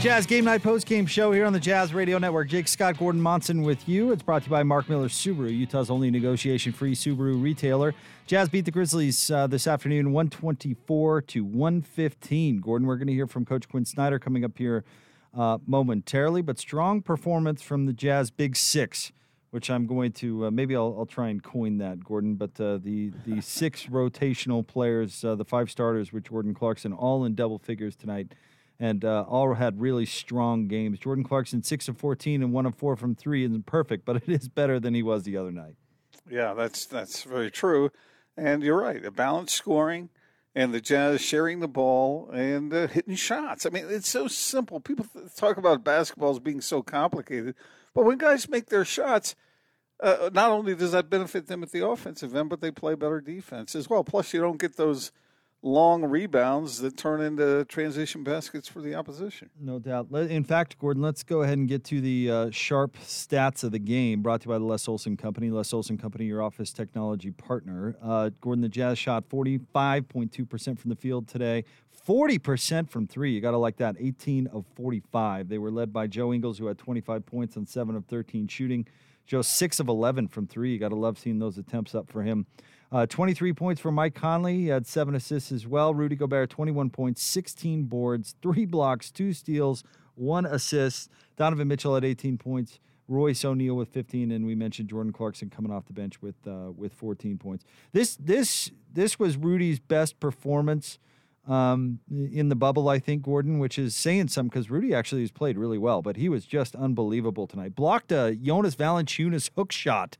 Jazz Game Night Post Game Show here on the Jazz Radio Network. Jake Scott Gordon Monson with you. It's brought to you by Mark Miller Subaru, Utah's only negotiation free Subaru retailer. Jazz beat the Grizzlies uh, this afternoon 124 to 115. Gordon, we're going to hear from Coach Quinn Snyder coming up here uh, momentarily, but strong performance from the Jazz Big Six, which I'm going to uh, maybe I'll, I'll, try and coin that, Gordon. But uh, the the six rotational players, uh, the five starters with Jordan Clarkson, all in double figures tonight and uh, all had really strong games. Jordan Clarkson, 6 of 14 and 1 of 4 from 3 isn't perfect, but it is better than he was the other night. Yeah, that's that's very true. And you're right, a balanced scoring and the Jazz sharing the ball and uh, hitting shots. I mean, it's so simple. People talk about basketball as being so complicated, but when guys make their shots, uh, not only does that benefit them at the offensive end, but they play better defense as well. Plus, you don't get those – long rebounds that turn into transition baskets for the opposition. No doubt. In fact, Gordon, let's go ahead and get to the uh, sharp stats of the game brought to you by the Les Olson Company. Les Olson Company, your office technology partner. Uh, Gordon, the Jazz shot 45.2% from the field today. 40% from three. You got to like that. 18 of 45. They were led by Joe Ingles, who had 25 points on 7 of 13 shooting. Joe, 6 of 11 from three. You got to love seeing those attempts up for him. Uh, 23 points for Mike Conley. He had seven assists as well. Rudy Gobert, 21 points, 16 boards, three blocks, two steals, one assist. Donovan Mitchell had 18 points. Royce O'Neale with 15, and we mentioned Jordan Clarkson coming off the bench with uh, with 14 points. This this this was Rudy's best performance um, in the bubble, I think, Gordon, which is saying something because Rudy actually has played really well, but he was just unbelievable tonight. Blocked a Jonas Valanciunas hook shot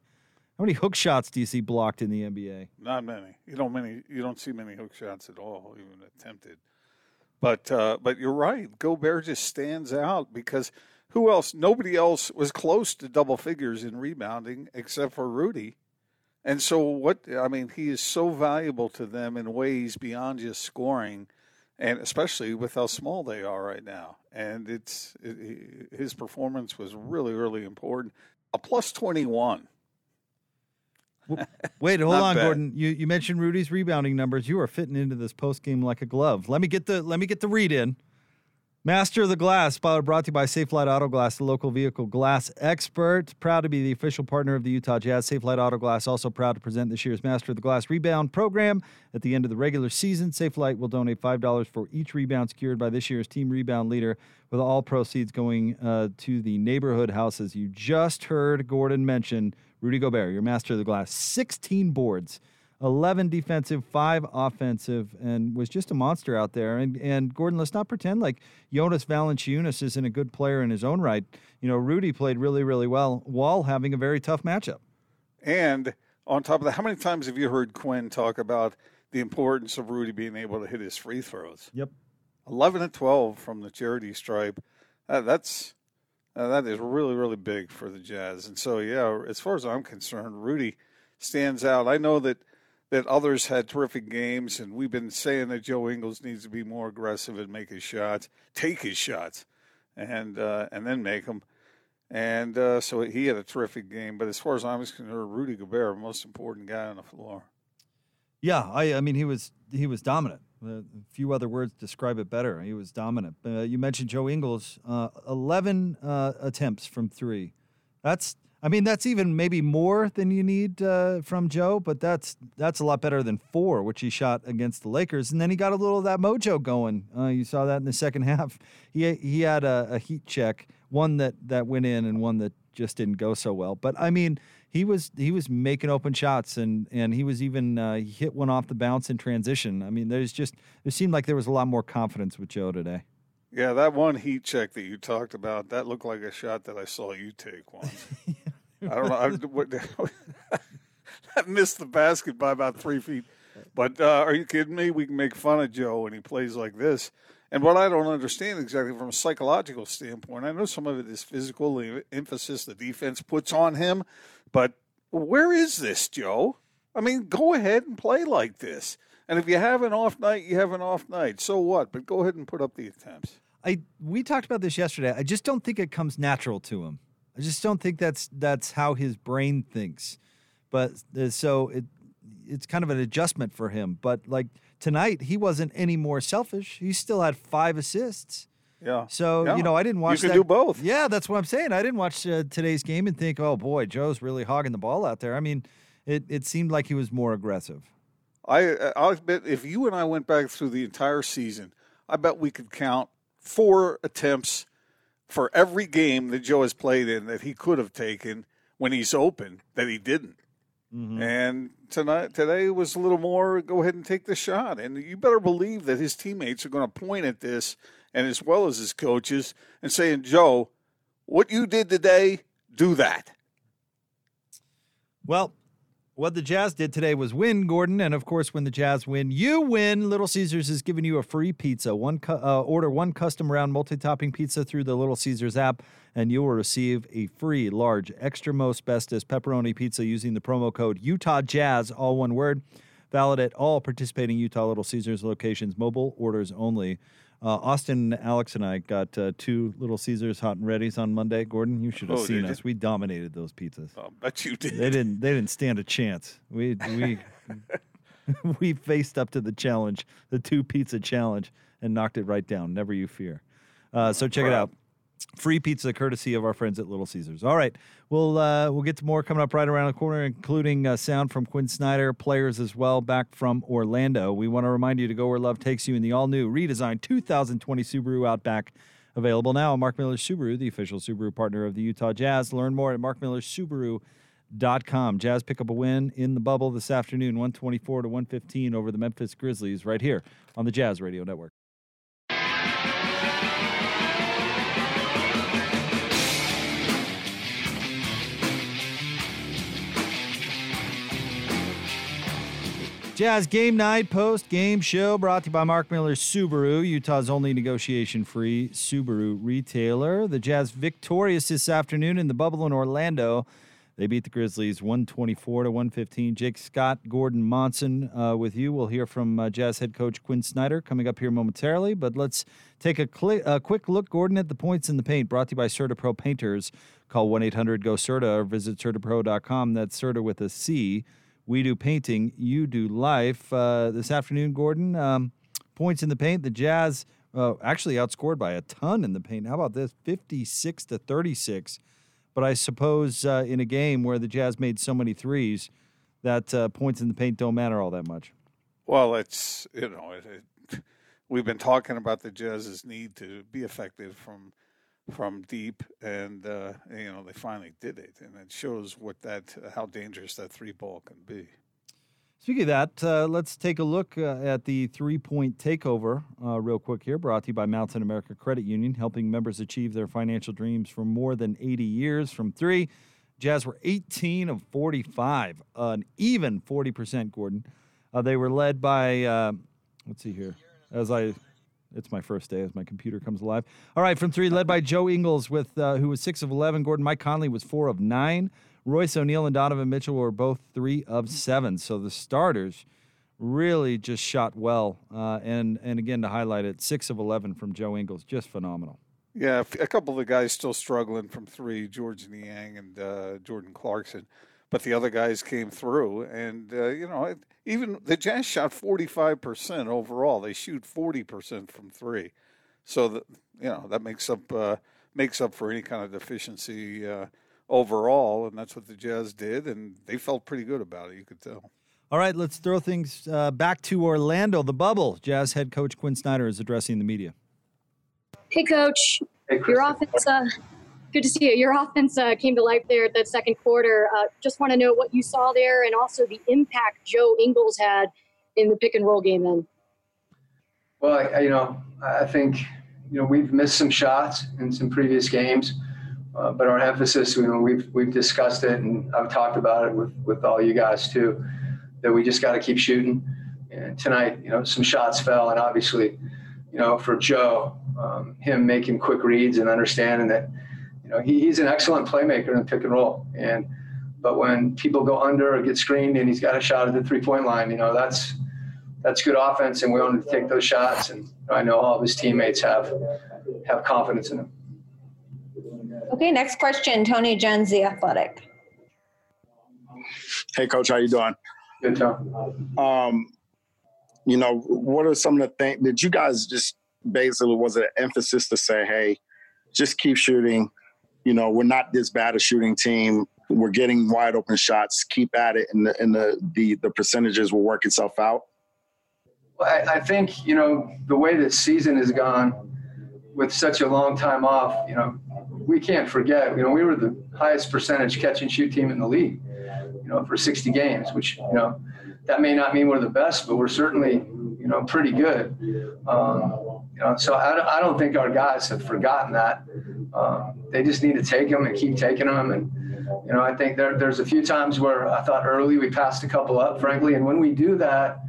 how many hook shots do you see blocked in the NBA? Not many. You don't many. You don't see many hook shots at all, even attempted. But uh, but you're right. Gobert just stands out because who else? Nobody else was close to double figures in rebounding except for Rudy. And so what? I mean, he is so valuable to them in ways beyond just scoring, and especially with how small they are right now. And it's it, his performance was really really important. A plus twenty one Wait, hold on, bad. Gordon. You you mentioned Rudy's rebounding numbers. You are fitting into this post game like a glove. Let me get the let me get the read in. Master of the Glass, brought to you by Safelite Auto Glass, the local vehicle glass expert. Proud to be the official partner of the Utah Jazz. Safelite Auto Glass also proud to present this year's Master of the Glass rebound program. At the end of the regular season, Safelite will donate $5 for each rebound secured by this year's team rebound leader, with all proceeds going uh, to the neighborhood houses. You just heard Gordon mention Rudy Gobert, your Master of the Glass. 16 boards 11 defensive, five offensive, and was just a monster out there. And and Gordon, let's not pretend like Jonas Valanciunas isn't a good player in his own right. You know, Rudy played really, really well while having a very tough matchup. And on top of that, how many times have you heard Quinn talk about the importance of Rudy being able to hit his free throws? Yep. 11 and 12 from the charity stripe. Uh, that's uh, that is really, really big for the Jazz. And so, yeah, as far as I'm concerned, Rudy stands out. I know that that others had terrific games, and we've been saying that Joe Ingles needs to be more aggressive and make his shots, take his shots, and uh, and then make them. And uh, so he had a terrific game. But as far as I'm concerned, Rudy Gobert, most important guy on the floor. Yeah, I, I mean he was he was dominant. A few other words describe it better. He was dominant. Uh, you mentioned Joe Ingles, uh, eleven uh, attempts from three. That's I mean, that's even maybe more than you need uh, from Joe, but that's that's a lot better than four, which he shot against the Lakers. And then he got a little of that mojo going. Uh, you saw that in the second half. He he had a, a, heat check, one that that went in and one that just didn't go so well. But I mean, he was he was making open shots, and and he was even uh, he hit one off the bounce in transition. I mean, there's just it seemed like there was a lot more confidence with Joe today. Yeah, that one heat check that you talked about, that looked like a shot that I saw you take once. I don't know. I, what, I missed the basket by about three feet. But uh, are you kidding me? We can make fun of Joe when he plays like this. And what I don't understand exactly from a psychological standpoint, I know some of it is physical, the emphasis the defense puts on him, but where is this, Joe? I mean, go ahead and play like this. And if you have an off night, you have an off night. So what? But go ahead and put up the attempts. I we talked about this yesterday. I just don't think it comes natural to him. I just don't think that's that's how his brain thinks. But uh, so it it's kind of an adjustment for him. But like tonight, he wasn't any more selfish. He still had five assists. Yeah. So Yeah. you know, I didn't watch. You can that- do both. Yeah, that's what I'm saying. I didn't watch uh, today's game and think, oh boy, Joe's really hogging the ball out there. I mean, it it seemed like he was more aggressive. I I'll bet if you and I went back through the entire season, I bet we could count four attempts for every game that Joe has played in that he could have taken when he's open that he didn't. Mm-hmm. And tonight today was a little more go ahead and take the shot. And you better believe that his teammates are going to point at this and as well as his coaches and saying, "Joe, what you did today, do that." Well, what the Jazz did today was win, Gordon, and of course, when the Jazz win, you win. Little Caesars is giving you a free pizza. One cu- uh, order one custom round multi-topping pizza through the Little Caesars app, and you will receive a free large extra most bestest pepperoni pizza using the promo code Utah Jazz, all one word. Valid at all participating Utah Little Caesars locations. Mobile orders only. Uh, Austin, Alex, and I got uh, two Little Caesars hot and readies on Monday. Gordon, you should have Oh, seen did us. We dominated those pizzas. I bet you did. They didn't. They didn't stand a chance. We we we faced up to the challenge, the two pizza challenge, and knocked it right down. Never you fear. Uh, so check it out. Free pizza courtesy of our friends at Little Caesars. All right, we'll uh, we'll get to more coming up right around the corner, including uh, sound from Quinn Snyder, players as well back from Orlando. We want to remind you to go where love takes you in the all new redesigned 2020 Subaru Outback. Available now Mark Miller Subaru, the official Subaru partner of the Utah Jazz. Learn more at markmillersubaru.com. Jazz pick up a win in the bubble this afternoon, 124 to 115 over the Memphis Grizzlies, right here on the Jazz Radio Network. Jazz Game Night Post Game Show brought to you by Mark Miller Subaru, Utah's only negotiation free Subaru retailer. The Jazz victorious this afternoon in the bubble in Orlando. They beat the Grizzlies 124 to 115. Jake Scott, Gordon Monson uh, with you. We'll hear from uh, Jazz head coach Quinn Snyder coming up here momentarily. But let's take a, a quick look, Gordon, at the points in the paint brought to you by CertaPro Painters. Call 1 800 GO Certa or visit CertaPro.com. That's Certa with a C. We do painting, you do life. Uh, this afternoon, Gordon, um, points in the paint. The Jazz uh, actually outscored by a ton in the paint. How about this? 56 to 36. But I suppose uh, in a game where the Jazz made so many threes, that uh, points in the paint don't matter all that much. Well, it's you know, it, it, we've been talking about the Jazz's need to be effective from from deep, and uh, you know they finally did it, and it shows what that how dangerous that three ball can be. Speaking of that, uh, let's take a look uh, at the three point takeover uh, real quick here, brought to you by Mountain America Credit Union, helping members achieve their financial dreams for more than 80 years from three. Jazz were 18 of 45, an even 40%, Gordon. Uh, they were led by, uh, let's see here, as I. It's my first day as my computer comes alive. All right, from three, led by Joe Ingles, with uh, who was six of eleven. Gordon Mike Conley was four of nine. Royce O'Neale and Donovan Mitchell were both three of seven. So the starters really just shot well. Uh, and and again to highlight it, six of eleven from Joe Ingles, just phenomenal. Yeah, a couple of the guys still struggling from three, Georges Niang and uh, Jordan Clarkson, but the other guys came through, and uh, you know, even the Jazz shot forty five percent overall. They shoot forty percent from three, so that you know that makes up uh, makes up for any kind of deficiency uh, overall, and that's what the Jazz did, and they felt pretty good about it. You could tell. All right, let's throw things uh, back to Orlando, the bubble. Jazz head coach Quinn Snyder is addressing the media. Hey, coach. Hey, Your offense, uh, good to see you. Your offense uh, came to life there at that second quarter. Uh, just want to know what you saw there and also the impact Joe Ingles had in the pick and roll game then. Well, I, I- you know, I think you know we've missed some shots in some previous games, uh, but our emphasis, you know, we've we've discussed it and I've talked about it with with all you guys too, that we just got to keep shooting. And tonight, you know, some shots fell, and obviously, you know, for Joe, um, him making quick reads and understanding that, you know, he, he's an excellent playmaker in pick and roll, and but when people go under or get screened and he's got a shot at the three point line, you know, that's that's good offense, and we wanted to take those shots. And I know all of his teammates have have confidence in him. Okay, next question, Tony Jones, The Athletic. Hey, coach, how you doing? Good Tom. Um, you know, what are some of the things that you guys just basically was an emphasis to say, hey, just keep shooting. You know, we're not this bad a shooting team. We're getting wide open shots. Keep at it, and the and the the, the percentages will work itself out. I, I think you know the way this season has gone, with such a long time off. You know, we can't forget. You know, we were the highest percentage catch and shoot team in the league. You know, for 60 games, which you know that may not mean we're the best, but we're certainly you know pretty good. Um, you know, so I, I don't think our guys have forgotten that. Um, they just need to take them and keep taking them. And you know, I think there, there's a few times where I thought early we passed a couple up, frankly, and when we do that,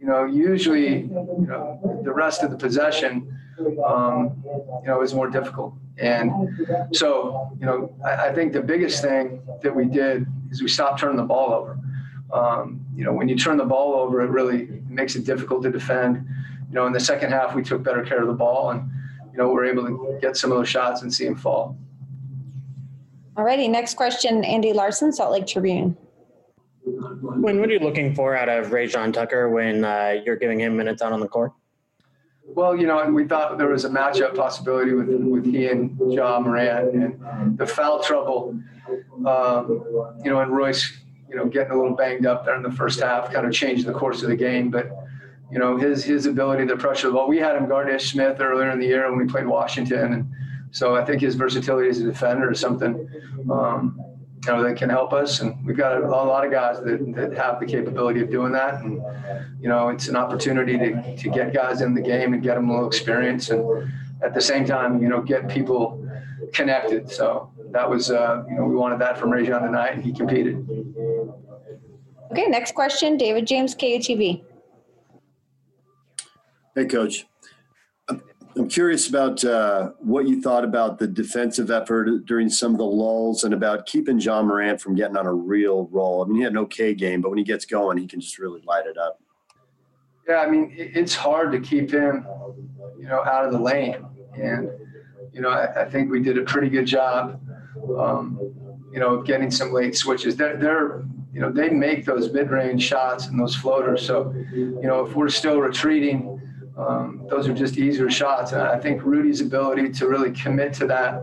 you know, usually you know the rest of the possession, um, you know, is more difficult. And so, you know, I, I, think the biggest thing that we did is we stopped turning the ball over. Um, you know, when you turn the ball over, it really makes it difficult to defend. You know, in the second half, we took better care of the ball and, you know, we're able to get some of those shots and see them fall. All righty. Next question, Andy Larsen, Salt Lake Tribune. When what are you looking for out of Rayjon Tucker when uh, you're giving him minutes out on the court? Well, you know, we thought there was a matchup possibility with with he and Ja Morant, and the foul trouble. Um, you know, and Royce you know, getting a little banged up there in the first half, kind of changed the course of the game. But, you know, his his ability to pressure the ball. We had him guard Ish Smith earlier in the year when we played Washington, and so I think his versatility as a defender is something, um, you know, that can help us. And we've got a, lot of guys that, that have the capability of doing that. And, you know, it's an opportunity to, to get guys in the game and get them a little experience. And at the same time, you know, get people connected. So that was, uh, you know, we wanted that from Rayjon tonight, he competed. Okay, next question, David James, KUTV. Hey, Coach. I'm curious about uh, what you thought about the defensive effort during some of the lulls and about keeping Ja Morant from getting on a real roll. I mean, he had an okay game, but when he gets going, he can just really light it up. Yeah, I mean, it's hard to keep him, you know, out of the lane. And, you know, I, I think we did a pretty good job um, you know, of getting some late switches. They're, they're, you know, they make those mid-range shots and those floaters. So, you know, if we're still retreating, um, those are just easier shots. And I think Rudy's ability to really commit to that,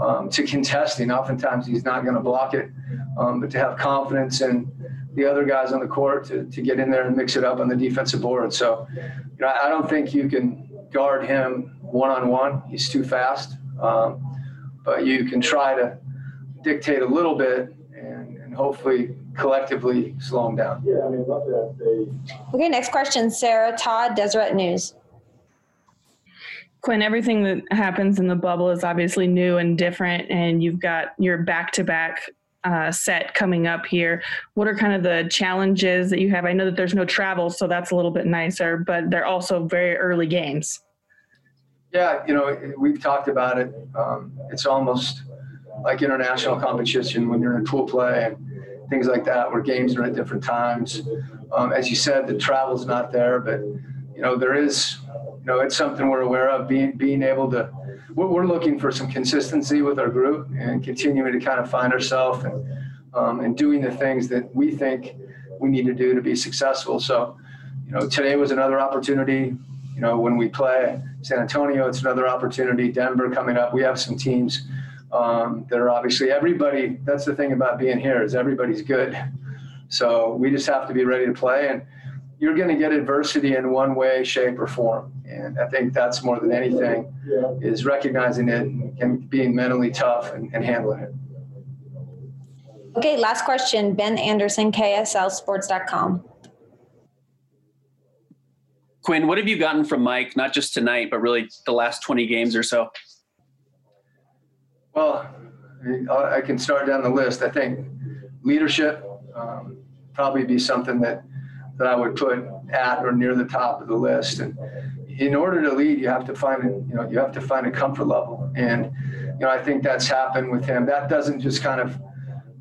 um, to contesting, oftentimes he's not going to block it, um, but to have confidence in the other guys on the court to, to get in there and mix it up on the defensive board. So, you know, I don't think you can guard him one-on-one. He's too fast. Um, but you can try to dictate a little bit and, and hopefully collectively slow them down. Yeah, I mean, love that they. Okay, next question, Sarah Todd, Deseret News. Quinn, everything that happens in the bubble is obviously new and different, and you've got your back to back set coming up here. What are kind of the challenges that you have? I know that there's no travel, so that's a little bit nicer, but they're also very early games. Yeah, you know, we've talked about it. Um, it's almost like international competition when you're in pool play and things like that, where games are at different times. Um, as you said, the travel's not there, but you know, there is. You know, it's something we're aware of. Being being able to, we're, we're looking for some consistency with our group and continuing to kind of find ourselves and um, and doing the things that we think we need to do to be successful. So, you know, today was another opportunity you know, when we play San Antonio, it's another opportunity. Denver coming up. We have some teams um, that are obviously everybody. That's the thing about being here is everybody's good. So we just have to be ready to play, and you're going to get adversity in one way, shape, or form. And I think that's more than anything is recognizing it and being mentally tough and, and handling it. Okay, last question. Ben Anderson, KSLSports.com. Quinn, what have you gotten from Mike, not just tonight, but really the last 20 games or so? Well, I can start down the list. I think leadership um, probably be something that that I would put at or near the top of the list. And in order to lead, you have to find you know you have to find a comfort level. And you know I think that's happened with him. That doesn't just kind of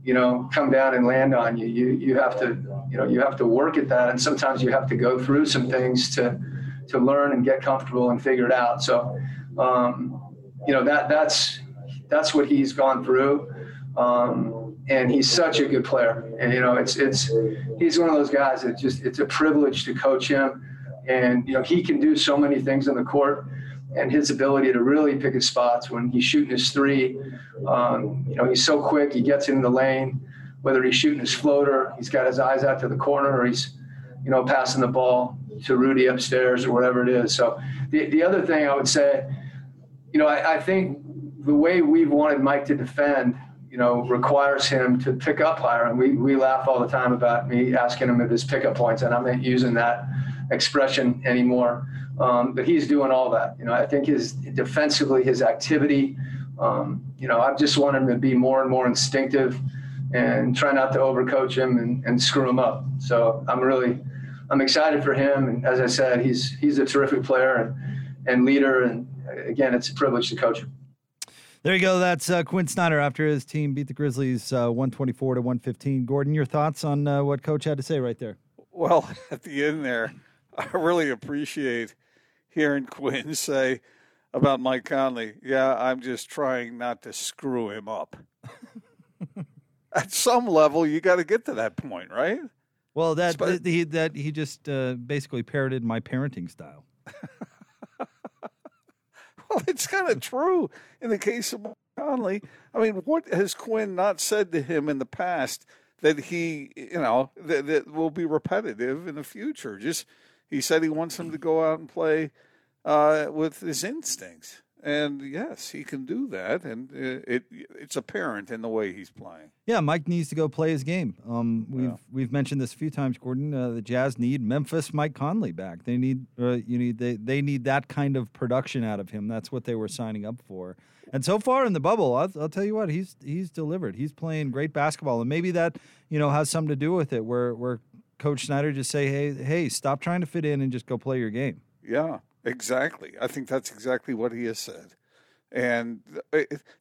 you know come down and land on you. You you have to you know you have to work at that and sometimes you have to go through some things to to learn and get comfortable and figure it out so um, you know that that's that's what he's gone through um, and he's such a good player and you know it's it's he's one of those guys that just it's a privilege to coach him and you know he can do so many things on the court and his ability to really pick his spots when he's shooting his three. Um, you know, he's so quick, he gets in the lane. Whether he's shooting his floater, he's got his eyes out to the corner, or he's, you know, passing the ball to Rudy upstairs or whatever it is. So the, the other thing I would say, you know, I, I think the way we've wanted Mike to defend, you know, requires him to pick up higher. And we, we laugh all the time about me asking him if his pickup points, and I'm not using that expression anymore. Um, but he's doing all that. You know, I think his defensively, his activity, um, you know, I just want him to be more and more instinctive and try not to overcoach him and, and screw him up. So I'm really, I'm excited for him. And as I said, he's, he's a terrific player and, and leader. And again, it's a privilege to coach him. There you go. That's uh, Quinn Snyder after his team beat the Grizzlies uh, 124 to 115. Gordon, your thoughts on uh, what Coach had to say right there? Well, at the end there, I really appreciate hearing Quinn say about Mike Conley, yeah, I'm just trying not to screw him up. At some level, you got to get to that point, right? Well, that that he that he just uh, basically parroted my parenting style. well, it's kind of true in the case of Conley. I mean, what has Quinn not said to him in the past that he, you know, that, that will be repetitive in the future? Just he said he wants him to go out and play uh, with his instincts. And yes, he can do that, and it, it's apparent in the way he's playing. Yeah, Mike needs to go play his game. Um, we've yeah. we've mentioned this a few times, Gordon. Uh, the Jazz need Memphis Mike Conley back. They need uh, you need they they need that kind of production out of him. That's what they were signing up for. And so far in the bubble, I'll, I'll tell you what he's he's delivered. He's playing great basketball, and maybe that you know has something to do with it. Where where Coach Snyder just say, hey hey, stop trying to fit in and just go play your game. Yeah, Exactly. I think that's exactly what he has said. And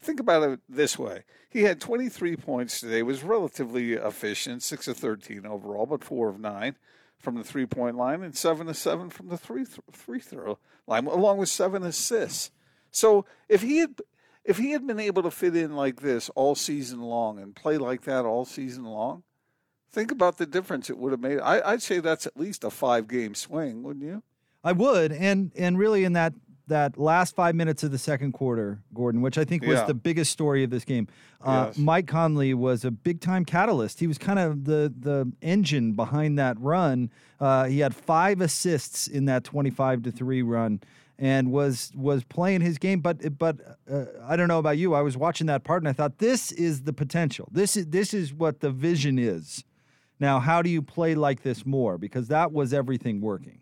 think about it this way. He had 23 points today, was relatively efficient, 6 of 13 overall, but 4 of 9 from the three point line and 7 of 7 from the free, th- throw line, along with 7 assists. So if he had. If he had been able to fit in like this all season long and play like that all season long, think about the difference it would have made. I, I'd say that's at least a five game swing, wouldn't you? I would, and and really in that that last five minutes of the second quarter, Gordon, which I think was yeah. the biggest story of this game. Uh, yes. Mike Conley was a big time catalyst. He was kind of the the engine behind that run. Uh, he had five assists in that twenty five to three run. And was was playing his game, but but uh, I don't know about you. I was watching that part, and I thought this is the potential. This is this is what the vision is. Now, how do you play like this more? Because that was everything working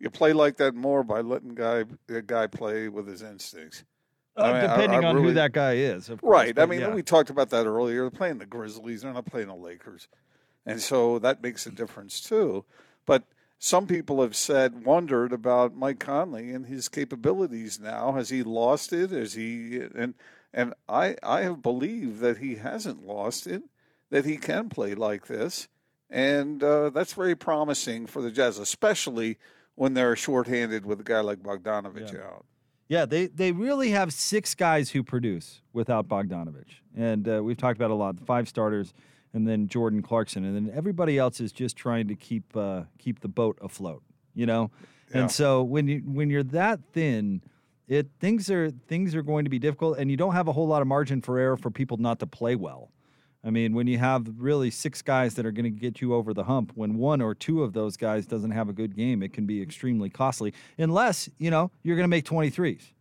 you play like that more by letting guy a guy play with his instincts. Uh, I mean, depending I, I on really, who that guy is, course, right? I mean, yeah. we talked about that earlier. They're playing the Grizzlies; they're not playing the Lakers, and so that makes a difference too. But some people have said, wondered about Mike Conley and his capabilities now. Has he lost it? Is he and and I I have believed that he hasn't lost it. That he can play like this, and uh, that's very promising for the Jazz, especially when they're shorthanded with a guy like Bogdanovic yeah. out. Yeah, they they really have six guys who produce without Bogdanovic, and uh, we've talked about a lot. The five starters, and then Jordan Clarkson, and then everybody else is just trying to keep uh, keep the boat afloat. You know, yeah. and so when you when you're that thin, it things are things are going to be difficult, and you don't have a whole lot of margin for error for people not to play well. I mean, when you have really six guys that are going to get you over the hump, when one or two of those guys doesn't have a good game, it can be extremely costly. Unless you know you're going to make 23s,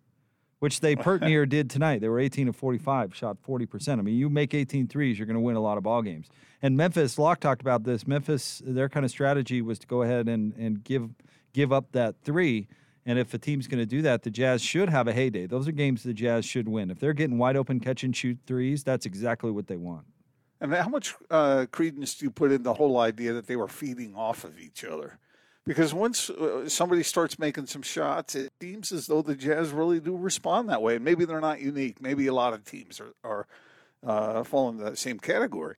which they pert near did tonight. They were 18 of 45, shot 40 percent. I mean, you make 18 threes, you're going to win a lot of ball games. And Memphis, Locke talked about this. Memphis, their kind of strategy was to go ahead and and give give up that three. And if a team's going to do that, the Jazz should have a heyday. Those are games the Jazz should win. If they're getting wide open catch and shoot threes, that's exactly what they want. And how much uh, credence do you put in the whole idea that they were feeding off of each other? Because once uh, somebody starts making some shots, it seems as though the Jazz really do respond that way. And maybe they're not unique. Maybe a lot of teams are, are uh, into that same category.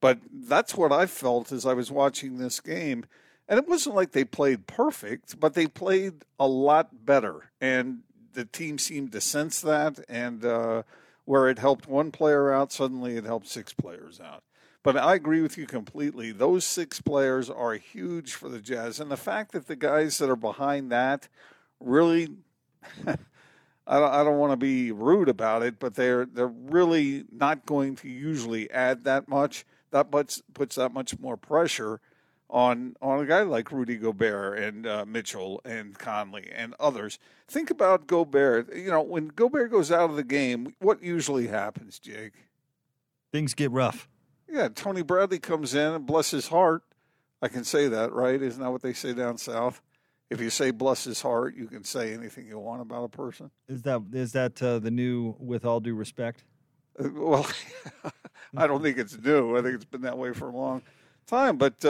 But that's what I felt as I was watching this game. And it wasn't like they played perfect, but they played a lot better. And the team seemed to sense that. And uh, where it helped one player out, suddenly it helped six players out. But I agree with you completely. Those six players are huge for the Jazz. And the fact that the guys that are behind that really, I don't, I don't want to be rude about it, but they're they're really not going to usually add that much. That puts puts that much more pressure on on a guy like Rudy Gobert and uh, Mitchell and Conley and others. Think about Gobert. You know, when Gobert goes out of the game, what usually happens, Jake? Things get rough. Yeah, Tony Bradley comes in and bless his heart. I can say that, right? Isn't that what they say down south? if you say bless his heart, you can say anything you want about a person. Is that is that uh, the new with all due respect? Uh, well, I don't think it's new. I think it's been that way for a long time. But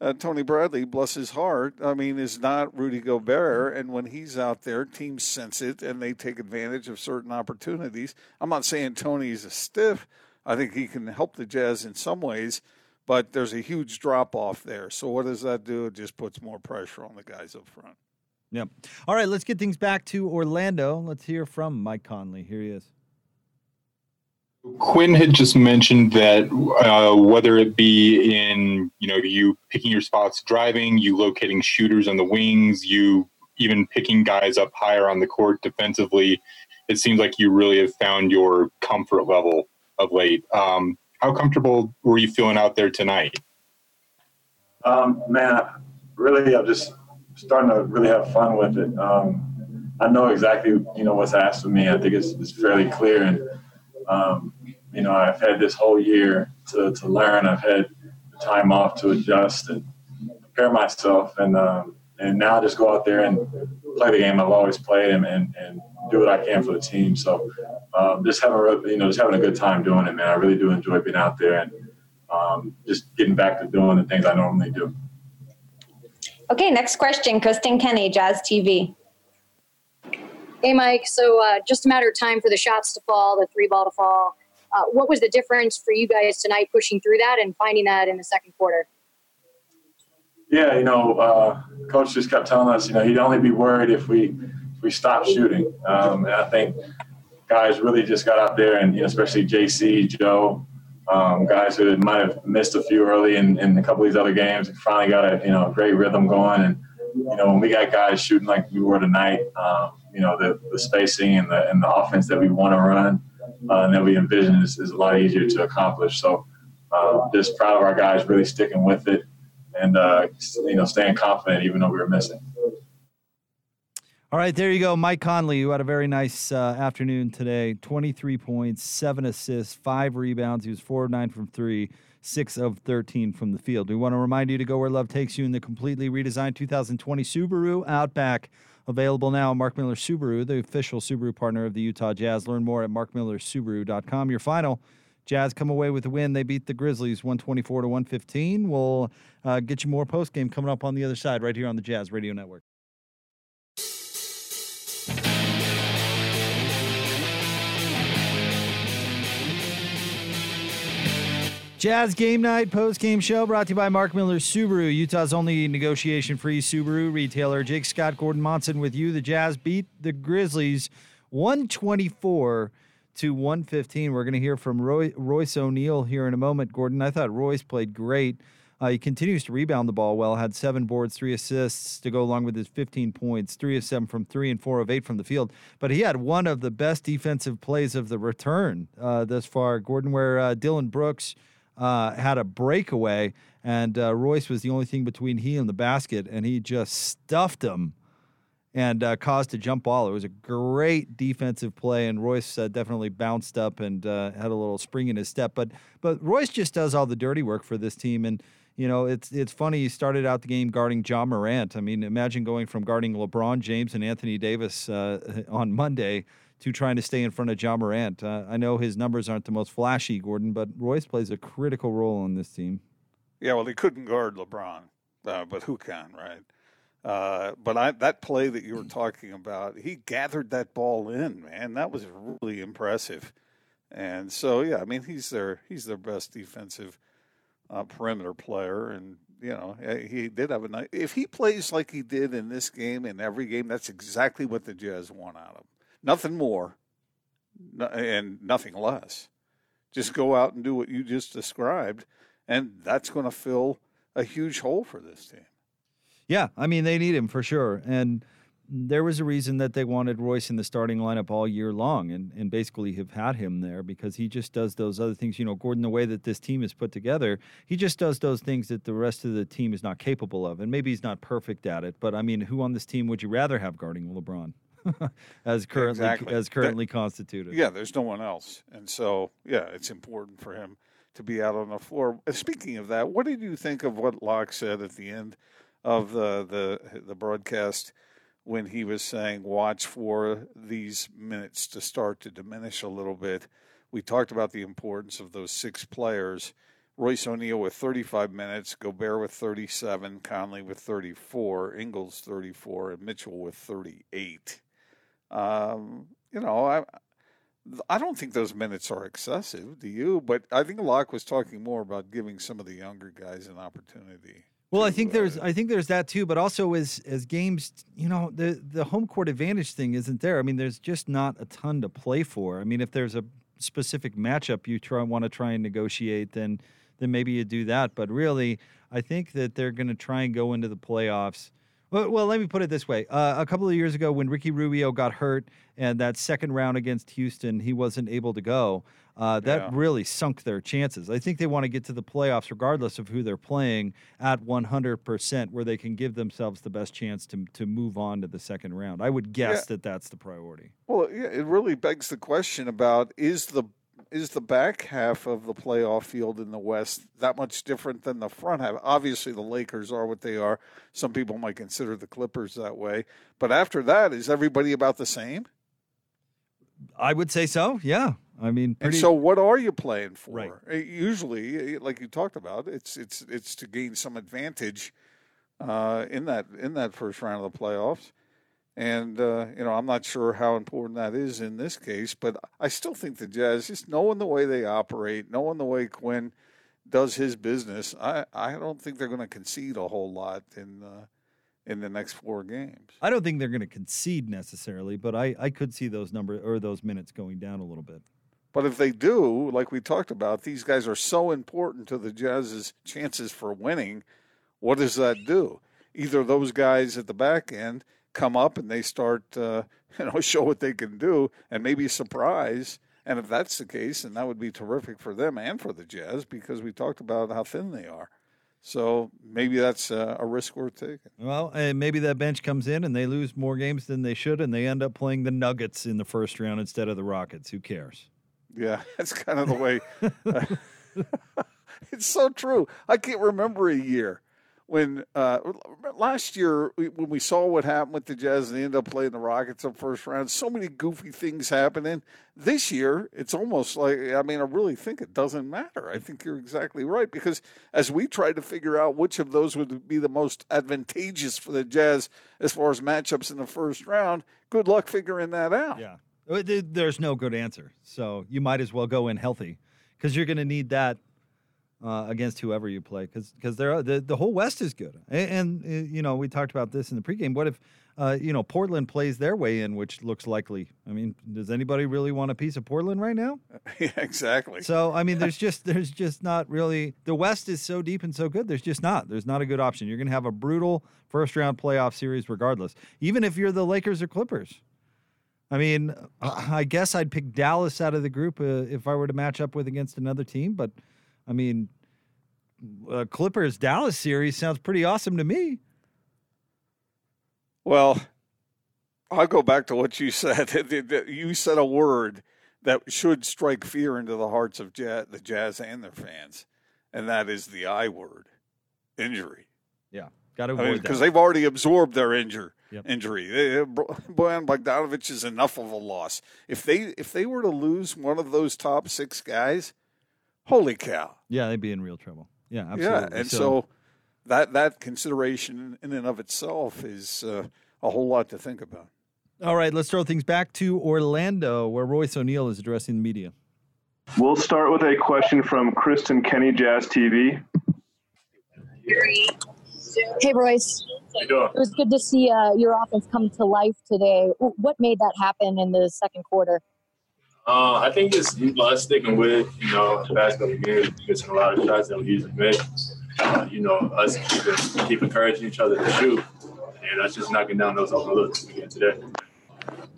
uh, Tony Bradley, bless his heart, I mean, is not Rudy Gobert. And when he's out there, teams sense it and they take advantage of certain opportunities. I'm not saying Tony's a stiff. I think he can help the Jazz in some ways but there's a huge drop off there. So what does that do? It just puts more pressure on the guys up front. Yep. All right, let's get things back to Orlando. Let's hear from Mike Conley. Here he is. Quinn had just mentioned that uh, whether it be in you know you picking your spots driving, you locating shooters on the wings, you even picking guys up higher on the court defensively, it seems like you really have found your comfort level of late. Um, how comfortable were you feeling out there tonight? Um, man, really, I'm just starting to really have fun with it. Um, I know exactly, you know, what's asked of me. I think it's, it's fairly clear. And, um, you know, I've had this whole year to, to learn. I've had the time off to adjust and prepare myself. And, um, and now I just go out there and play the game I've always played and, and, and do what I can for the team. So um, just having a, you know just having a good time doing it, man. I really do enjoy being out there and um, just getting back to doing the things I normally do. Okay, next question, Kristen Kenny, Jazz TV. Hey, Mike. So uh, just a matter of time for the shots to fall, the three ball to fall. Uh, what was the difference for you guys tonight, pushing through that and finding that in the second quarter? Yeah, you know, uh, coach just kept telling us, you know, he'd only be worried if we if we stopped shooting. Um, and I think guys really just got out there, and you know, especially JC, Joe, um, guys who might have missed a few early in, in a couple of these other games, finally got a you know great rhythm going. And you know, when we got guys shooting like we were tonight, um, you know, the, the spacing and the and the offense that we want to run uh, and that we envision is, is a lot easier to accomplish. So, uh, just proud of our guys really sticking with it and uh, you know staying confident even though we were missing. All right, there you go. Mike Conley, who had a very nice uh, afternoon today 23 points, seven assists, five rebounds. He was four of nine from three, six of 13 from the field. We want to remind you to go where love takes you in the completely redesigned 2020 Subaru Outback. Available now, Mark Miller Subaru, the official Subaru partner of the Utah Jazz. Learn more at markmillersubaru.com. Your final. Jazz come away with a win. They beat the Grizzlies 124 to 115. We'll uh, get you more post game coming up on the other side right here on the Jazz Radio Network. Jazz Game Night post game show brought to you by Mark Miller Subaru, Utah's only negotiation free Subaru retailer. Jake Scott, Gordon Monson with you. The Jazz beat the Grizzlies 124 to 115. We're going to hear from Roy, Royce O'Neale here in a moment. Gordon, I thought Royce played great. Uh, he continues to rebound the ball well, had seven boards, three assists to go along with his 15 points, three of seven from three and four of eight from the field. But he had one of the best defensive plays of the return uh, thus far, Gordon, where uh, Dillon Brooks uh, had a breakaway, and uh, Royce was the only thing between he and the basket, and he just stuffed him and uh, caused a jump ball. It was a great defensive play, and Royce uh, definitely bounced up and uh, had a little spring in his step. But but Royce just does all the dirty work for this team, and you know it's it's funny. He started out the game guarding Ja Morant. I mean, imagine going from guarding LeBron James and Anthony Davis uh, on Monday to trying to stay in front of Ja Morant. Uh, I know his numbers aren't the most flashy, Gordon, but Royce plays a critical role on this team. Yeah, well, he couldn't guard LeBron, uh, but who can, right? Uh, but I, that play that you were talking about, he gathered that ball in, man. That was really impressive. And so, yeah, I mean, he's their he's their best defensive uh, perimeter player, and you know, he did have a nice. If he plays like he did in this game in every game, that's exactly what the Jazz want out of him nothing more and nothing less. Just go out and do what you just described, and that's going to fill a huge hole for this team. Yeah, I mean they need him for sure, and there was a reason that they wanted Royce in the starting lineup all year long and, and basically have had him there because he just does those other things. You know, Gordon, the way that this team is put together, he just does those things that the rest of the team is not capable of. And maybe he's not perfect at it, but I mean, who on this team would you rather have guarding LeBron? as currently Exactly. as currently constituted. Yeah, there's no one else, and so yeah, it's important for him to be out on the floor. Uh, Speaking of that, what did you think of what Locke said at the end of the the the broadcast when he was saying, "Watch for these minutes to start to diminish a little bit." We talked about the importance of those six players. Royce O'Neale with 35 minutes, Gobert with 37, Conley with 34, Ingles 34, and Mitchell with 38. Um, you know, I I don't think those minutes are excessive. Do you? But I think Locke was talking more about giving some of the younger guys an opportunity. Well, I think there's I think there's that too, but also as as games, you know, the the home court advantage thing isn't there. I mean, there's just not a ton to play for. I mean, if there's a specific matchup you try want to try and negotiate, then then maybe you do that. But really, I think that they're going to try and go into the playoffs. Well, well, let me put it this way: uh, a couple of years ago, when Ricky Rubio got hurt and that second round against Houston, he wasn't able to go. Uh, that Yeah. really sunk their chances. I think they want to get to the playoffs, regardless of who they're playing, at 100%, where they can give themselves the best chance to to move on to the second round. I would guess that that's the priority. Well, yeah, it really begs the question about is the is the back half of the playoff field in the West that much different than the front half? Obviously, the Lakers are what they are. Some people might consider the Clippers that way, but after that, is everybody about the same? I would say so. Yeah. I mean, And so, what are you playing for? Right. Uh, Usually, uh, like you talked about, it's it's it's to gain some advantage uh, in that in that first round of the playoffs. And uh, you know, I'm not sure how important that is in this case, but I still think the Jazz, just knowing the way they operate, knowing the way Quinn does his business, I I don't think they're going to concede a whole lot in uh, in the next four games. I don't think they're going to concede necessarily, but I, I could see those number or those minutes going down a little bit. But if they do, like we talked about, these guys are so important to the Jazz's chances for winning. What does that do? Either those guys at the back end come up and they start, uh, you know, show what they can do and maybe surprise. And if that's the case, then that would be terrific for them and for the Jazz because we talked about how thin they are. So maybe that's uh, a risk worth taking. Well, and maybe that bench comes in and they lose more games than they should, and they end up playing the Nuggets in the first round instead of the Rockets. Who cares? Yeah, that's kind of the way. it's so true. I can't remember a year when uh, last year when we saw what happened with the Jazz and they ended up playing the Rockets in the first round. So many goofy things happening. This year, it's almost like I mean, I really think it doesn't matter. I think you're exactly right because as we tried to figure out which of those would be the most advantageous for the Jazz as far as matchups in the first round, good luck figuring that out. Yeah. There's no good answer. So you might as well go in healthy because you're going to need that uh, against whoever you play because because the the whole West is good. And, and uh, you know we talked about this in the pregame. What if uh, you know Portland plays their way in, which looks likely? I mean, does anybody really want a piece of Portland right now? yeah, exactly. So I mean, there's just there's just not really the West is so deep and so good. There's just not there's not a good option. You're going to have a brutal first round playoff series regardless, even if you're the Lakers or Clippers. I mean, I guess I'd pick Dallas out of the group uh, if I were to match up with against another team. But I mean, uh, Clippers Dallas series sounds pretty awesome to me. Well, I'll go back to what you said. You said a word that should strike fear into the hearts of jazz, the Jazz and their fans, and that is the I word injury. Yeah, got to avoid that. Because they've already absorbed their injure, Yep. injury. Bojan Bogdanovic is enough of a loss. If they if they were to lose one of those top six guys, holy cow! Yeah, they'd be in real trouble. Yeah, absolutely. Yeah, and so, that that consideration in and of itself is uh, a whole lot to think about. all right, let's throw things back to Orlando, where Royce O'Neale is addressing the media. We'll start with a question from Kristen Kenny, Jazz TV. Hey, Royce. you doing? It was good to see uh, your offense come to life today. What made that happen in the second quarter? Uh, I think it's you know, us sticking with it. You know, the past couple of games, missing a lot of shots that we usually make. Uh, you know, us keep, keep encouraging each other to shoot. and that's just knocking down those open looks again today.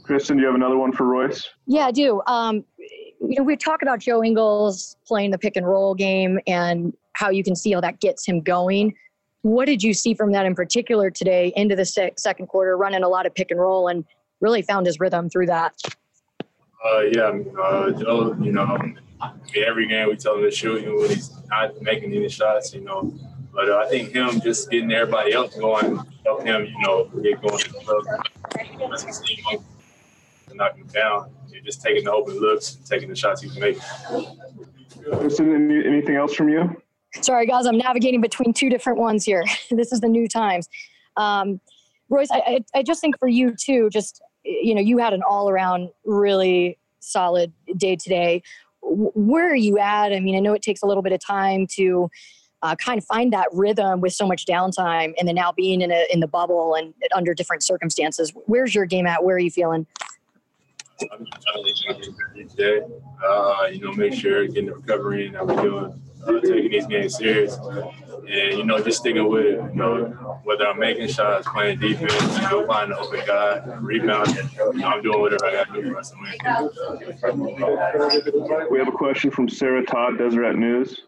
Kristen, do you have another one for Royce? Yeah, I do. Um, you know, we talk about Joe Ingles playing the pick and roll game and how you can see how that gets him going. What did you see from that in particular today into the se- second quarter, running a lot of pick and roll and really found his rhythm through that? Uh, yeah, uh, Joe, you know, I mean, every game we tell him to shoot even when he's not making any shots, you know. But uh, I think him just getting everybody else going help him, you know, get going in the club. As he's seeing to knock him down. You're just taking the open looks and taking the shots you can make. Kristen, anything else from you? Sorry, guys, I'm navigating between two different ones here. this is the new times. Um, Royce, I, I, I just think for you too, just, you know, you had an all around really solid day today. Where are you at? I mean, I know it takes a little bit of time to uh, kind of find that rhythm with so much downtime and then now being in, a, in the bubble and under different circumstances. Where's your game at? Where are you feeling? I'm trying to each day. Uh, you know, make sure getting the recovery and how we're doing, uh, taking these games serious, and you know, just sticking with it. You know, whether I'm making shots, playing defense, know, finding an open guy, rebounding. You know, I'm doing whatever I got to do for us. We have a question from Sarah Todd, Deseret News.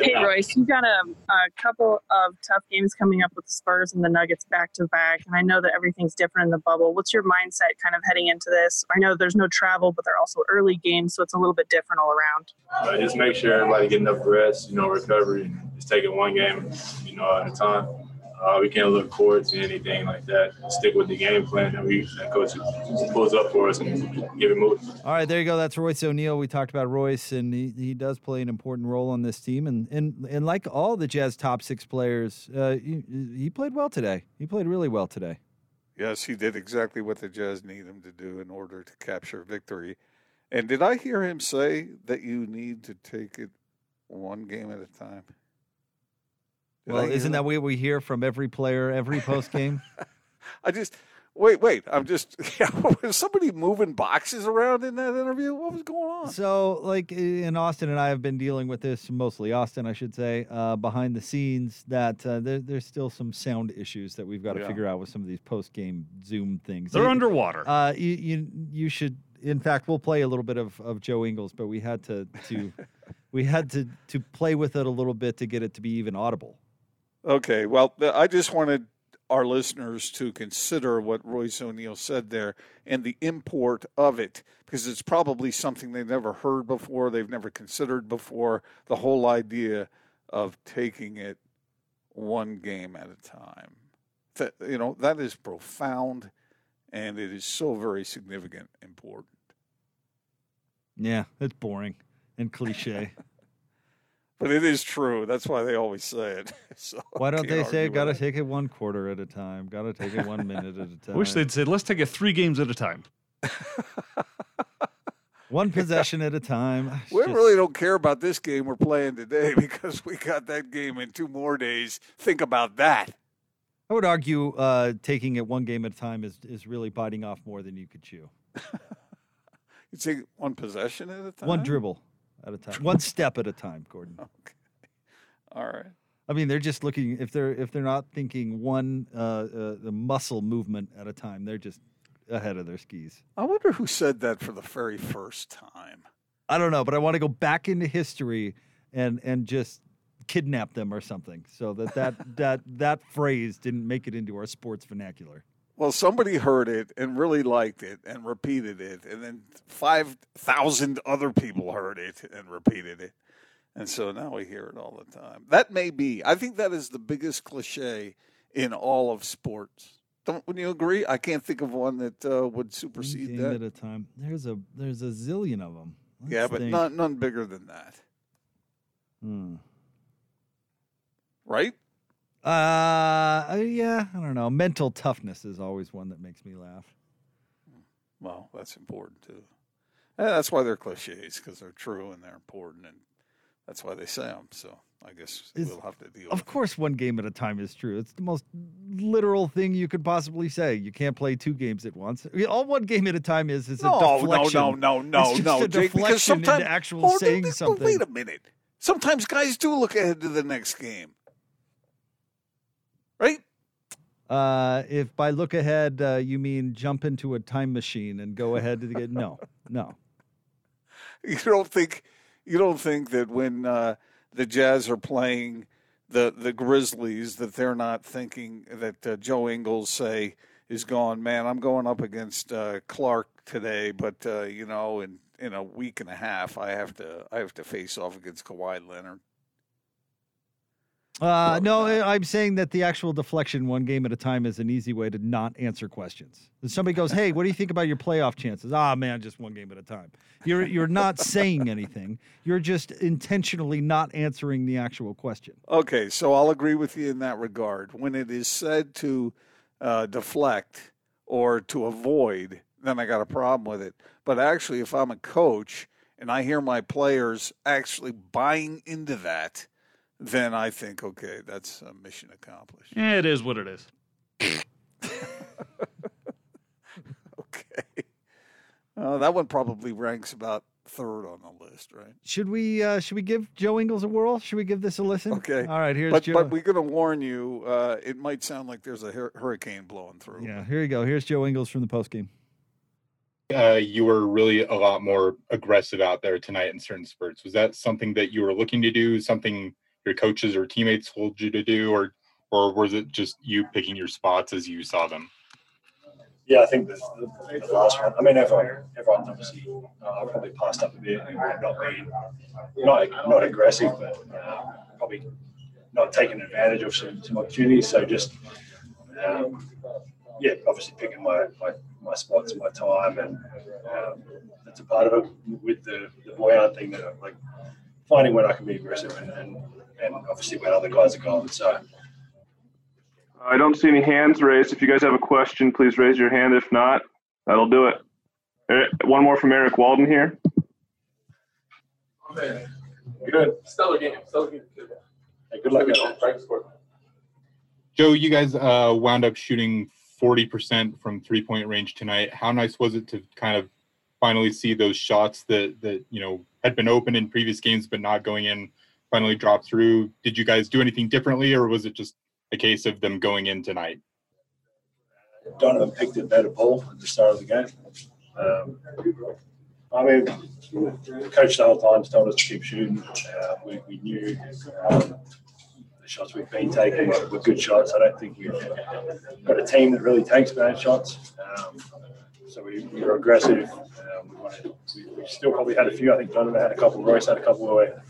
Hey Royce, you've got a, a couple of tough games coming up with the Spurs and the Nuggets back to back, and I know that everything's different in the bubble. What's your mindset kind of heading into this? I know there's no travel, but they're also early games, so it's a little bit different all around. Uh, just make sure everybody get enough rest, you know, recovery. Just taking one game, you know, at a time. Uh, we can't look forward to anything like that. Stick with the game plan that we that coach pulls up for us and give it moving. All right, there you go. That's Royce O'Neale. We talked about Royce, and he, he does play an important role on this team. And and and like all the Jazz top six players, uh, he, he played well today. He played really well today. Yes, he did exactly what the Jazz need him to do in order to capture victory. And did I hear him say that you need to take it one game at a time? Did I well, hear isn't that what we hear from every player every post game? I just wait, wait. I'm just yeah, was somebody moving boxes around in that interview? What was going on? So, like in Austin, and I have been dealing with this mostly Austin, I should say, uh, behind the scenes. That uh, there, there's still some sound issues that we've got to Yeah. figure out with some of these post game Zoom things. They're You- underwater. Uh, you, you you should. In fact, we'll play a little bit of, of Joe Ingles, but we had to to we had to to play with it a little bit to get it to be even audible. Okay, well, I just wanted our listeners to consider what Royce O'Neale said there and the import of it, because it's probably something they've never heard before, they've never considered before. The whole idea of taking it one game at a time, that you know, that is profound, and it is so very significant, important. Yeah, it's boring and cliche. But it is true. That's why they always say it. So Why don't they say argue got to it. take it one quarter at a time? Got to take it one minute at a time. I wish they'd say, let's take it three games at a time. one possession at a time. It's We just- really don't care about this game we're playing today because we got that game in two more days. Think about that. I would argue uh, taking it one game at a time is, is really biting off more than you could chew. You take one possession at a time. One dribble at a time. One step at a time, Gordon. Okay. All right. I mean, they're just looking if they're if they're not thinking one uh, uh, the muscle movement at a time, they're just ahead of their skis. I wonder who said that for the very first time. I don't know, but I want to go back into history and and just kidnap them or something, so that that that that phrase didn't make it into our sports vernacular. Well, somebody heard it and really liked it and repeated it, and then five thousand other people heard it and repeated it, and so now we hear it all the time. That may be. I think that is the biggest cliche in all of sports. Don't would you agree? I can't think of one that uh, would supersede Game that. at a time. There's a there's a zillion of them. yeah, but not none bigger than that, Hmm. right? Uh, yeah, I don't know. Mental toughness is always one that makes me laugh. Well, that's important too. And that's why they're cliches because they're true and they're important, and that's why they say them. So I guess Is- we'll have to deal. Of course, one game at a time is true. It's the most literal thing you could possibly say. You can't play two games at once. All one game at a time is is a No, no, deflection. no, no, no, no, a Jake, because deflection sometimes into actual Oh, saying something. Wait a minute. Sometimes guys do look ahead to the next game. Right? Uh, if by look ahead uh, you mean jump into a time machine and go ahead to get no, no. You don't think you don't think that when uh, the Jazz are playing the the Grizzlies that they're not thinking that uh, Joe Ingles say is going, man, I'm going up against uh, Clarke today, but uh, you know, in in a week and a half, I have to I have to face off against Kawhi Leonard. Uh, no, I'm saying that the actual deflection one game at a time is an easy way to not answer questions. If somebody goes, "Hey, what do you think about your playoff chances?" Ah, man, just one game at a time. You're you're not saying anything. You're just intentionally not answering the actual question. Okay, so I'll agree with you in that regard. When it is said to uh, deflect or to avoid, then I got a problem with it. But actually, if I'm a coach and I hear my players actually buying into that, then I think, okay, that's a mission accomplished. Yeah, it is what it is. Okay. Uh, that one probably ranks about third on the list, right? Should we uh, should we give Joe Ingles a whirl? Should we give this a listen? Okay. All right, here's but, Joe. but we're going to warn you. Uh, it might sound like there's a hur- hurricane blowing through. yeah, here you go. Here's Joe Ingles from the post game. uh, you were really a lot more aggressive out there tonight in certain spurts. Was that something that you were looking to do? Something your coaches or teammates told you to do, or or was it just you picking your spots as you saw them? Yeah, I think the, the, the last one. I mean, everyone, everyone's obviously uh, probably passed up a bit and not being not not aggressive, but uh, probably not taking advantage of some, some opportunities. So just um, yeah, obviously picking my, my, my spots, and my time, and um, that's a part of it with the the Bojan thing that like finding when I can be aggressive and, and, and obviously when other guys are gone. So. I don't see any hands raised. If you guys have a question, please raise your hand. If not, that'll do it. One more from Eric Walden here. Good. Stellar game. Stellar game. Hey, good luck. Practice score. Joe, you guys uh, wound up shooting 40% from three point range tonight. How nice was it to kind of finally see those shots that, that, you know, had been open in previous games but not going in finally drop through? Did you guys do anything differently or was it just a case of them going in tonight? Donovan picked a better ball at the start of the game. Um, I mean, coach the whole time told us to keep shooting. Uh, we, we knew um, the shots we've been taking were, were good shots. I don't think we've got a team that really takes bad shots. Um, so we, we were aggressive. Um, we, wanted, we, we still probably had a few. I think Donovan had a couple. Royce had a couple where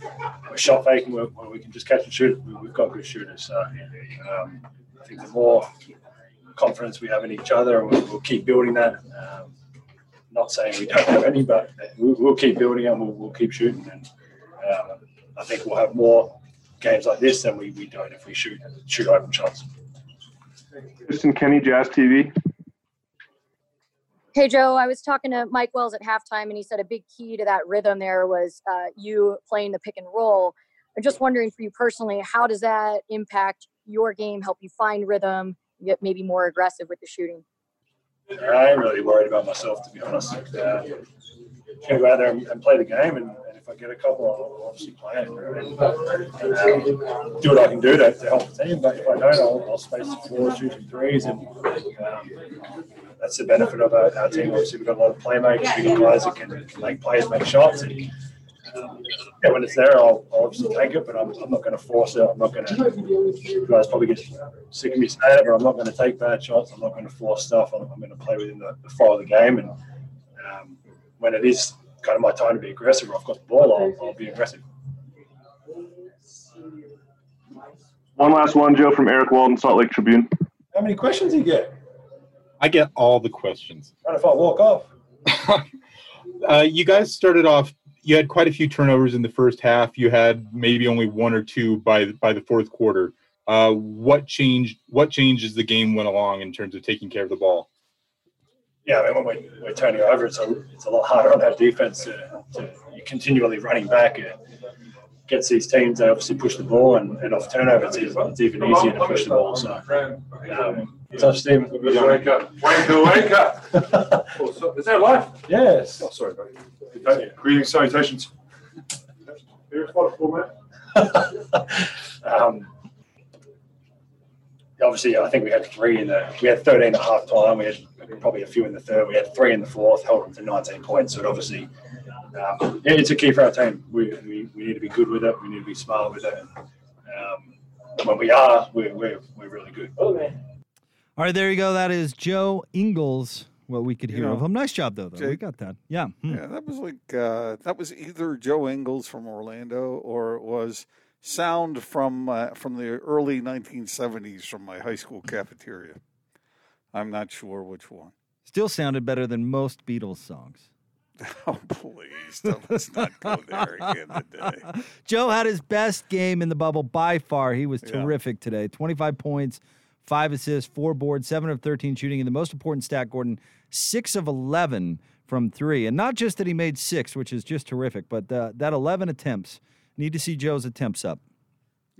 we're shot faking where, where we can just catch and shoot. We, we've got good shooters. So um, I think the more confidence we have in each other, we'll, we'll keep building that. Um, not saying we don't have any, but we'll, we'll keep building and we'll, we'll keep shooting. And um, I think we'll have more games like this than we, we don't if we shoot shoot open shots. Kristen Kenny, Jazz TV. Hey, Joe, I was talking to Mike Wells at halftime, and he said a big key to that rhythm there was uh, you playing the pick and roll. I'm just wondering for you personally, how does that impact your game, help you find rhythm, get maybe more aggressive with the shooting? I ain't really worried about myself, to be honest. Uh, can go out there and, play the game, and if I get a couple, I'll obviously play it and um, do what I can do to, to help the team. But if I don't, I'll, I'll space the floor, shoot some threes, and um, that's the benefit of our, our team. Obviously, we've got a lot of playmakers, got guys that can, can make plays, make shots, and um, when it's there, I'll, I'll obviously take it, but I'm, I'm not going to force it. I'm not going to. You guys probably get sick of me saying it, but I'm not going to take bad shots. I'm not going to force stuff. I'm, I'm going to play within the, the flow of the game, and um, when it is kind of my time to be aggressive, or I've got the ball, I'll, I'll be aggressive. One last one, Joe, from Eric Walden, Salt Lake Tribune. How many questions do you get? I get all the questions. What if I walk off? Uh, you guys started off. You had quite a few turnovers in the first half. You had maybe only one or two by by the fourth quarter. Uh, what changed? What changed as the game went along in terms of taking care of the ball? Yeah, I mean, when we're, we're turning over, it's a, it's a lot harder on our defense to, to you're continually running back. It gets these teams, they obviously push the ball, and, and off turnover, it's, even- it's even easier to push the ball. So, um, touch Stephen. Wake up. Wanker, wake up. Oh, Is that life? Yes. Oh, sorry, buddy. Okay, Greetings, salutations. Here's what for, man. um, obviously, I think we had three in the, we had 13 at half time. We had probably a few in the third. We had three in the fourth, held them to 19 points. So it obviously, um, yeah, it's a key for our team. We, we, we need to be good with it. We need to be smart with it. And, um, when we are, we're, we're, we're really good. All right, there you go. That is Joe Ingles. What we could You hear know, of him. Nice job, though. though. We got that. Yeah. hmm. Yeah, that was like uh, that was either Joe Ingles from Orlando or it was sound from uh, from the early 1970s from my high school cafeteria. I'm not sure which one. Still sounded better than most Beatles songs. Oh please, let's not go there again today. Joe had his best game in the bubble by far. He was Yeah. terrific today. 25 points, five assists, four boards, seven of 13 shooting. And the most important stat, Gordon, six of 11 from three. And not just that he made six, which is just terrific, but uh, that 11 attempts. Need to see Joe's attempts up.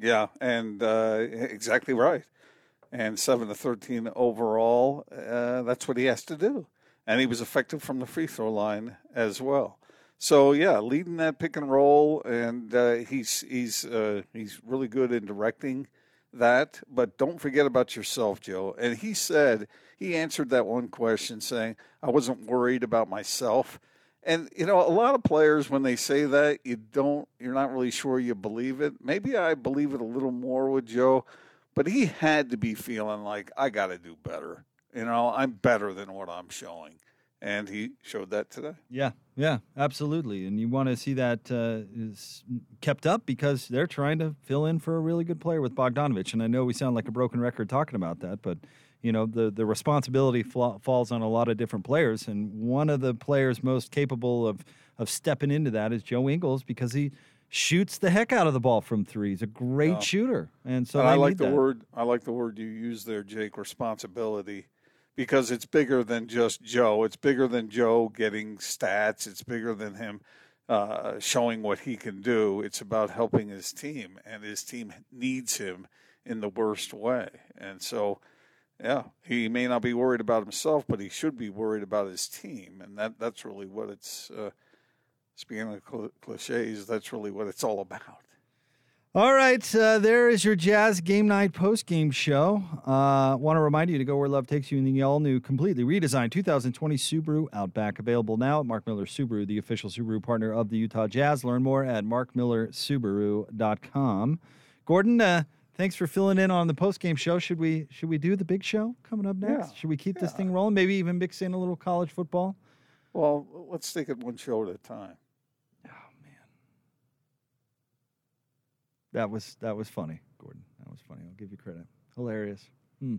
Yeah, and uh, exactly right. And seven to thirteen overall. Uh, that's what he has to do, and he was effective from the free throw line as well. So yeah, leading that pick and roll, and uh, he's he's uh, he's really good in directing that. But don't forget about yourself, Joe. And he said he answered that one question saying, "I wasn't worried about myself." And you know, a lot of players when they say that, you don't you're not really sure you believe it. Maybe I believe it a little more with Joe, but he had to be feeling like I got to do better. You know, I'm better than what I'm showing. And he showed that today. Yeah, yeah, absolutely. And you want to see that uh, is kept up because they're trying to fill in for a really good player with Bogdanovic. And I know we sound like a broken record talking about that, but you know the the responsibility fla- falls on a lot of different players. And one of the players most capable of of stepping into that is Joe Ingles because he shoots the heck out of the ball from three. He's a great Yeah. shooter, and so and I like the that. word I like the word you use there, Jake, responsibility. Because it's bigger than just Joe. It's bigger than Joe getting stats. It's bigger than him uh, showing what he can do. It's about helping his team, and his team needs him in the worst way. And so, yeah, he may not be worried about himself, but he should be worried about his team, and that that's really what it's. Uh, speaking of cl- cliches, that's really what it's all about. All right, uh, there is your Jazz Game Night post game show. Uh, Want to remind you to go where love takes you in the all new, completely redesigned 2020 Subaru Outback. Available now at Mark Miller Subaru, the official Subaru partner of the Utah Jazz. Learn more at markmillersubaru.com. Gordon, uh, thanks for filling in on the post game show. Should we should we do the big show coming up next? Yeah, Should we keep this thing rolling? Maybe even mix in a little college football. Well, let's take it one show at a time. That was that was funny, Gordon. That was funny. I'll give you credit. Hilarious. Hmm.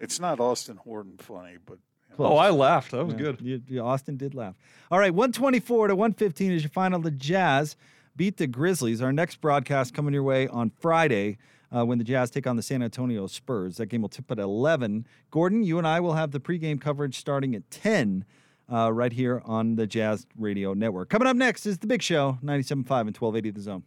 It's not Austin Horton funny, but Oh, I laughed. That was Yeah, good. you- you- Austin did laugh. All right, 124 to 115 is your final. The Jazz beat the Grizzlies. Our next broadcast coming your way on Friday uh, when the Jazz take on the San Antonio Spurs. That game will tip at 11. Gordon, you and I will have the pregame coverage starting at 10 uh, right here on the Jazz Radio Network. Coming up next is The Big Show, 97.5 and 1280 The Zone.